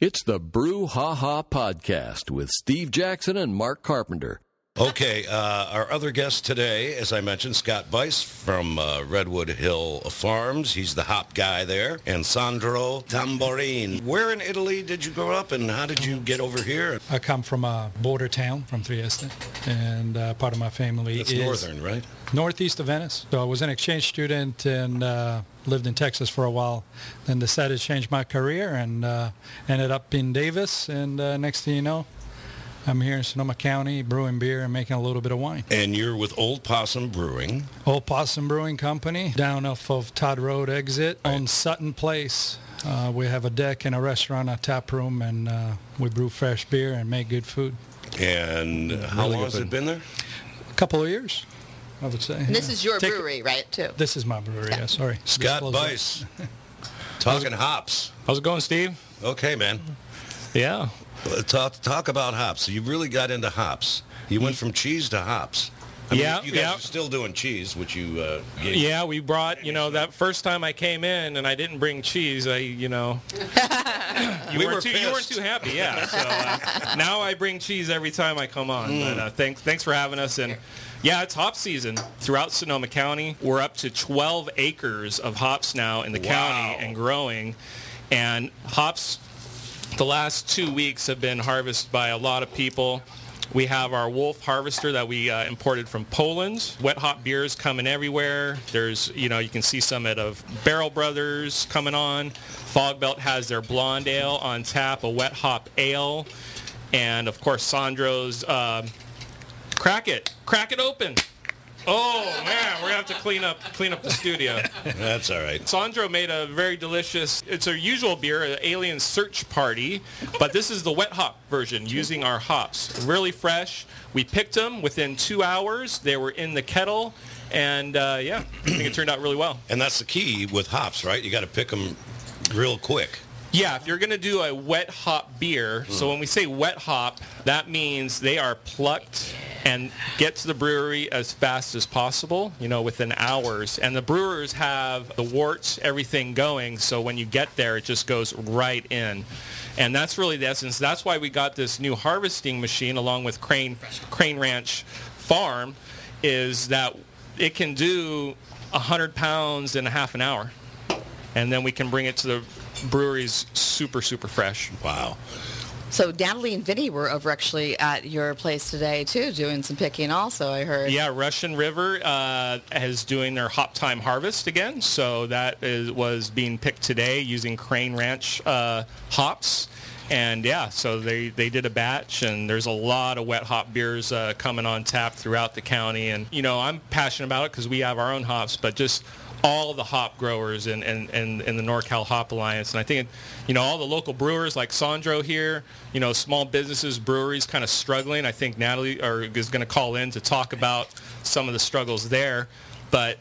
It's the Brew Ha Ha Podcast with Steve Jackson and Mark Carpenter. Okay, uh, our other guest today, as I mentioned, Scott Bice from uh, Redwood Hill Farms. He's the hop guy there. And Sandro Tamborin. Where in Italy did you grow up and how did you get over here? I come from a border town from Trieste, and uh, part of my family It's is northern, right? northeast of Venice. So I was an exchange student and uh, lived in Texas for a while. Then decided to change my career and uh, ended up in Davis. And uh, next thing you know, I'm here in Sonoma County brewing beer and making a little bit of wine. And you're with Old Possum Brewing. Old Possum Brewing Company down off of Todd Road exit on Sutton Place. Uh, we have a deck and a restaurant, a tap room, and uh, we brew fresh beer and make good food. And how Really long good has it been there? A couple of years, I would say. And this yeah. is your Take- brewery, right, too? This is my brewery, yeah, sorry. Scott Disclose. Bice. Talking hops. How's it going, Steve? Okay, man. Yeah. Uh, Talk, talk about hops. So you really got into hops. You went from cheese to hops. I mean, Yeah, you guys yeah. are still doing cheese, which you uh, gave. Yeah, we brought, you know, that first time I came in and I didn't bring cheese, I, you know, you, We weren't were too, you weren't too happy, yeah. So uh, now I bring cheese every time I come on. Mm. But uh, thanks, thanks for having us. And yeah, it's hop season throughout Sonoma County. We're up to 12 acres of hops now in the Wow. county and growing. And hops, the last two weeks have been harvested by a lot of people. We have our Wolf Harvester that we uh, imported from Poland. Wet hop beers coming everywhere. There's, you know, you can see some at of Barrel Brothers coming on. Fog Belt has their blonde ale on tap, a wet hop ale, and of course Sandro's um, Crack It, Crack It Open. Oh man, we're gonna have to clean up clean up the studio. That's all right. Sandro made a very delicious, it's a usual beer, an alien search party, but this is the wet hop version using our hops. Really fresh. We picked them within two hours. They were in the kettle. And uh, yeah, I think it turned out really well. And that's the key with hops, right? You got to pick them real quick. Yeah, if you're going to do a wet hop beer, so when we say wet hop, that means they are plucked and get to the brewery as fast as possible, you know, within hours. And the brewers have the worts, everything going, so when you get there, it just goes right in. And that's really the essence. That's why we got this new harvesting machine along with Crane, Crane Ranch Farm, is that it can do 100 pounds in a half an hour and then we can bring it to the breweries super super fresh. Wow. So Natalie and Vinny were over actually at your place today, too, doing some picking also, I heard. Yeah, Russian River uh, is doing their hop time harvest again, so that is, was being picked today using Crane Ranch uh, hops. And yeah, so they, they did a batch, and there's a lot of wet hop beers uh, coming on tap throughout the county. And you know, I'm passionate about it because we have our own hops, but just all the hop growers in, in, in, in the NorCal Hop Alliance. And I think, you know, all the local brewers like Sandro here, you know, small businesses, breweries kind of struggling. I think Natalie or is going to call in to talk about some of the struggles there. But,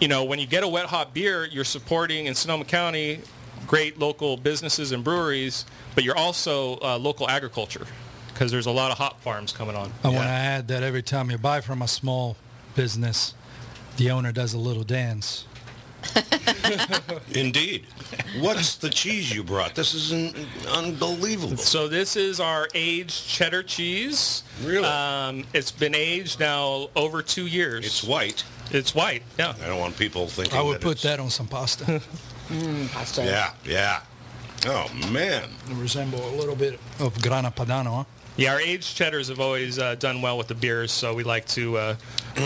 you know, when you get a wet hop beer, you're supporting in Sonoma County great local businesses and breweries, but you're also uh, local agriculture because there's a lot of hop farms coming on. I want to add that every time you buy from a small business, the owner does a little dance. Indeed. What's the cheese you brought? This is un- unbelievable. So this is our aged cheddar cheese. Really? Um, it's been aged now over two years. It's white. It's white. Yeah. I don't want people thinking I would that put it's- that on some pasta. Pasta. Yeah, yeah. Oh, man. They resemble a little bit of Grana Padano. Huh? Yeah, our aged cheddars have always uh, done well with the beers, so we like to uh,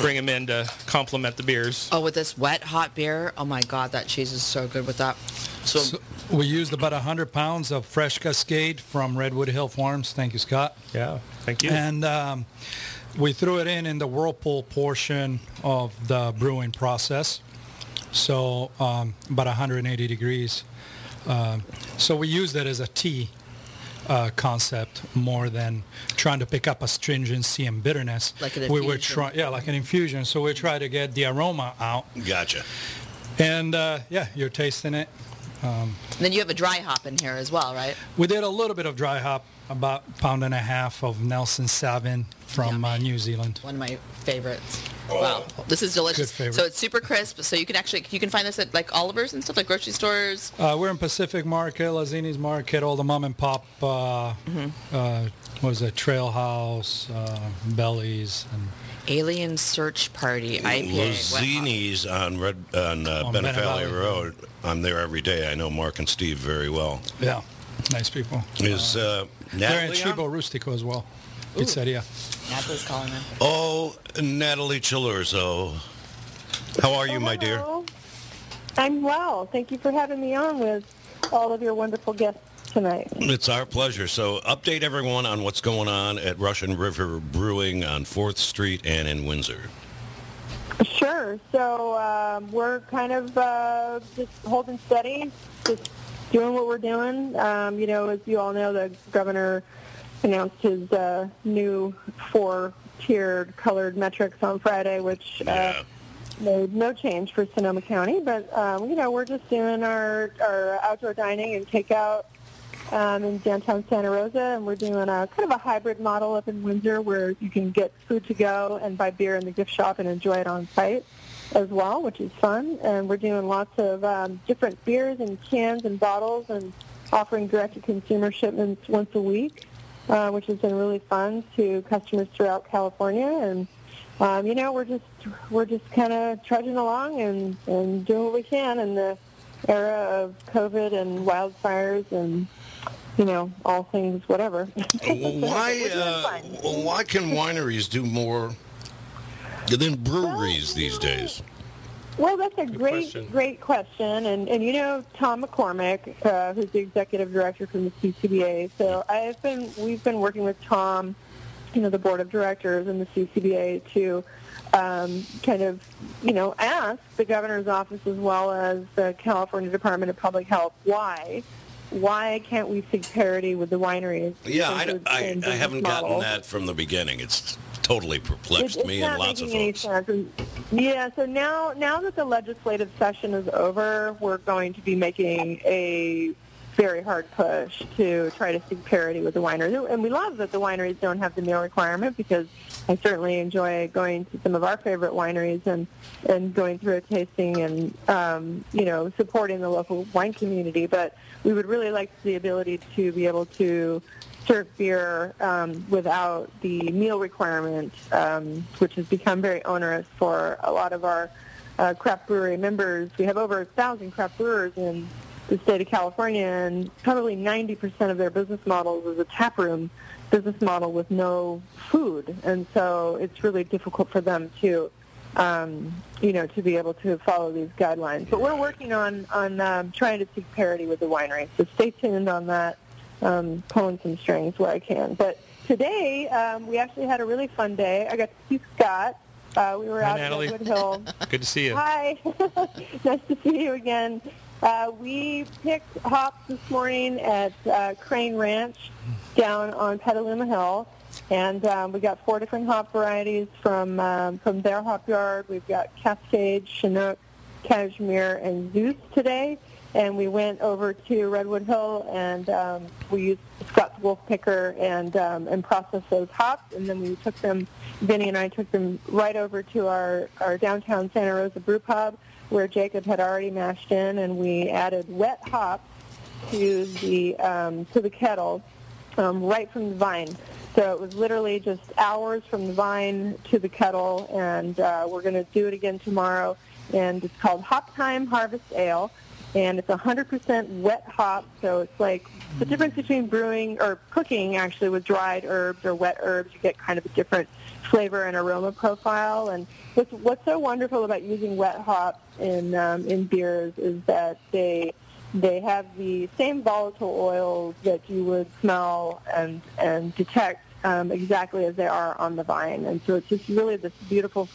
bring them in to complement the beers. Oh, with this wet, hot beer, oh my God, that cheese is so good with that. So, So we used about 100 pounds of fresh Cascade from Redwood Hill Farms. Thank you, Scott. Yeah. Thank you. And um, we threw it in in the whirlpool portion of the brewing process. So um, about 180 degrees. Um, so we use that as a tea uh, concept more than trying to pick up astringency and bitterness. Like an we were infusion. trying, yeah, like an infusion. So we try to get the aroma out, gotcha. and uh, yeah, you're tasting it. And then you have a dry hop in here as well, right? We did a little bit of dry hop, about a pound and a half of Nelson Sauvin from uh, New Zealand. One of my favorites. Wow, this is delicious. Good. So it's super crisp. So you can actually you can find this at like Oliver's and stuff, like grocery stores. Uh, we're in Pacific Market, Lazini's Market, all the mom and pop, uh, uh, what was it, Trail House, uh, Bellies, and Alien Search Party IPA. Wet Hop. Lozini's on Red on uh, On Bennett Bennett Valley Valley Road. I'm there every day. I know Mark and Steve very well. yeah, nice people. Is uh, They're in Natalie? on? Cibo Rustico as well. Pizzeria. Natalie's calling in. Oh, Natalie Cilurzo. How are you, my dear? Hello. I'm well. Thank you for having me on with all of your wonderful guests tonight. It's our pleasure. So, update everyone on what's going on at Russian River Brewing on 4th Street and in Windsor. Sure. So um, we're kind of uh, just holding steady, just doing what we're doing. Um, you know, as you all know, the governor announced his uh, new four-tiered colored metrics on Friday, which uh, Yeah. made no change for Sonoma County. But um, you know, we're just doing our our outdoor dining and takeout um, in downtown Santa Rosa, and we're doing a kind of a hybrid model up in Windsor where you can get food to go and buy beer in the gift shop and enjoy it on site as well, which is fun. And we're doing lots of um, different beers and cans and bottles and offering direct-to-consumer shipments once a week, uh, which has been really fun to customers throughout California. And um, you know, we're just we're just kind of trudging along and, and doing what we can in the era of COVID and wildfires and you know all things whatever. why, uh, why can wineries do more than breweries these days? Well, that's a great, question. great question. And, and you know Tom McCormick, uh, who's the executive director from the CCBA. So I've been, we've been working with Tom, you know, the board of directors and the CCBA to um, kind of, you know, ask the governor's office as well as the California Department of Public Health why. Why can't we seek parity with the wineries? Yeah, I, I, I haven't gotten that from the beginning. It's totally perplexed it's me and lots of folks. And- Yeah, so now now that the legislative session is over, we're going to be making a very hard push to try to seek parity with the wineries. And we love that the wineries don't have the meal requirement because I certainly enjoy going to some of our favorite wineries and, and going through a tasting and, um, you know, supporting the local wine community. But we would really like the ability to be able to serve beer um, without the meal requirement, um, which has become very onerous for a lot of our uh, craft brewery members. We have over a thousand craft brewers in the state of California, and probably 90% of their business models is a tap room business model with no food, and so it's really difficult for them to, um, you know, to be able to follow these guidelines. But we're working on on um, trying to seek parity with the winery, so stay tuned on that um, pulling some strings where I can. But today um, we actually had a really fun day. I got to see Scott. Uh, we were Hi, out Natalie. at Redwood Hill. Good to see you. Hi, nice to see you again. Uh, we picked hops this morning at uh, Crane Ranch down on Petaluma Hill, and um, we got four different hop varieties from um, from their hop yard. We've got Cascade, Chinook, Cashmere, and Zeus today. And we went over to Redwood Hill, and um, we used Scott's Wolf Picker and um, and processed those hops, and then we took them. Vinny and I took them right over to our our downtown Santa Rosa brew pub, where Jacob had already mashed in, and we added wet hops to the um, to the kettle um, right from the vine. So it was literally just hours from the vine to the kettle, and uh, we're going to do it again tomorrow. And it's called Hop Time Harvest Ale, and it's 100% wet hop. So it's like the difference between brewing or cooking actually with dried herbs or wet herbs. You get kind of a different flavor and aroma profile. And what's, what's so wonderful about using wet hops in um, in beers is that they they have the same volatile oils that you would smell and and detect um, exactly as they are on the vine, and so it's just really this beautiful,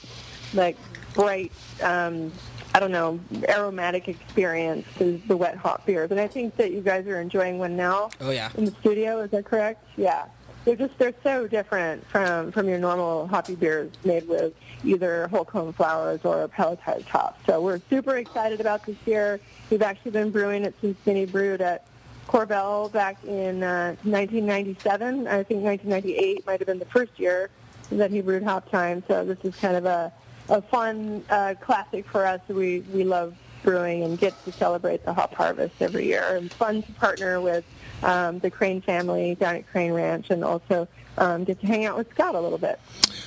like bright, um, I don't know, aromatic experience is the wet hop beers, and I think that you guys are enjoying one now. Oh yeah. In the studio, is that correct? Yeah. They're just they're so different from from your normal hoppy beers made with either whole cone flowers or pelletized hops. So we're super excited about this year. We've actually been brewing it since Vinny brewed at Korbel back in uh, 1997. I think 1998 might have been the first year that he brewed Hop Time. So this is kind of a a fun uh, classic for us. We we love brewing and get to celebrate the hop harvest every year. And fun to partner with um, the Crane family down at Crane Ranch, and also um, get to hang out with Scott a little bit.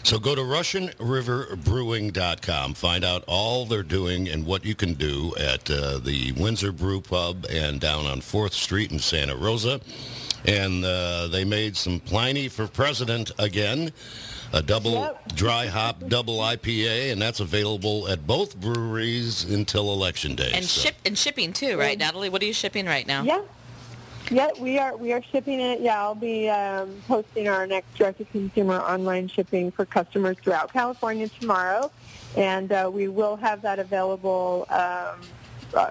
So go to RussianRiverBrewing.com. Find out all they're doing and what you can do at uh, the Windsor Brew Pub and down on 4th Street in Santa Rosa. And uh, they made some Pliny for President again, a double Yep. dry hop double IPA, and that's available at both breweries until Election Day. And So- ship and shipping too, right, Natalie? What are you shipping right now? Yeah. Yeah, we are we are shipping it. Yeah, I'll be um, posting our next direct-to-consumer online shipping for customers throughout California tomorrow, and uh, we will have that available um,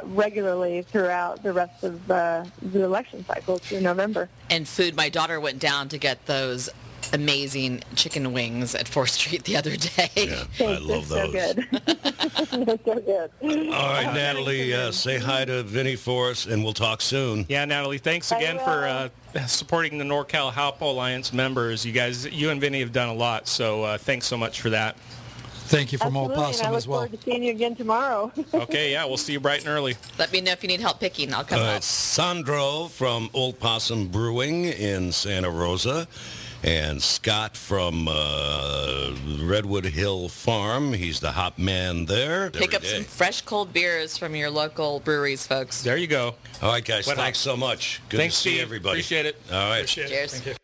regularly throughout the rest of uh, the election cycle through November. And food. My daughter went down to get those amazing chicken wings at 4th Street the other day. Yeah, I Thanks, love they're those. So good. they're so good. All right, Natalie, uh, say hi to Vinny for us, and we'll talk soon. Yeah, Natalie, thanks again for uh, supporting the NorCal Hop Alliance members. You guys, you and Vinny have done a lot, so uh, thanks so much for that. Thank you from Old Absolutely, and I Possum look as well. forward to seeing you again tomorrow. Okay, yeah, we'll see you bright and early. Let me know if you need help picking. I'll come Uh, help. Sandro from Old Possum Brewing in Santa Rosa, and Scott from uh, Redwood Hill Farm. He's the hop man there. Pick up day. some fresh cold beers from your local breweries, folks. There you go. All right, guys. What thanks up? so much. Good Thanks, to see Steve. everybody. Appreciate it. All right. Appreciate it. Cheers. Thank you.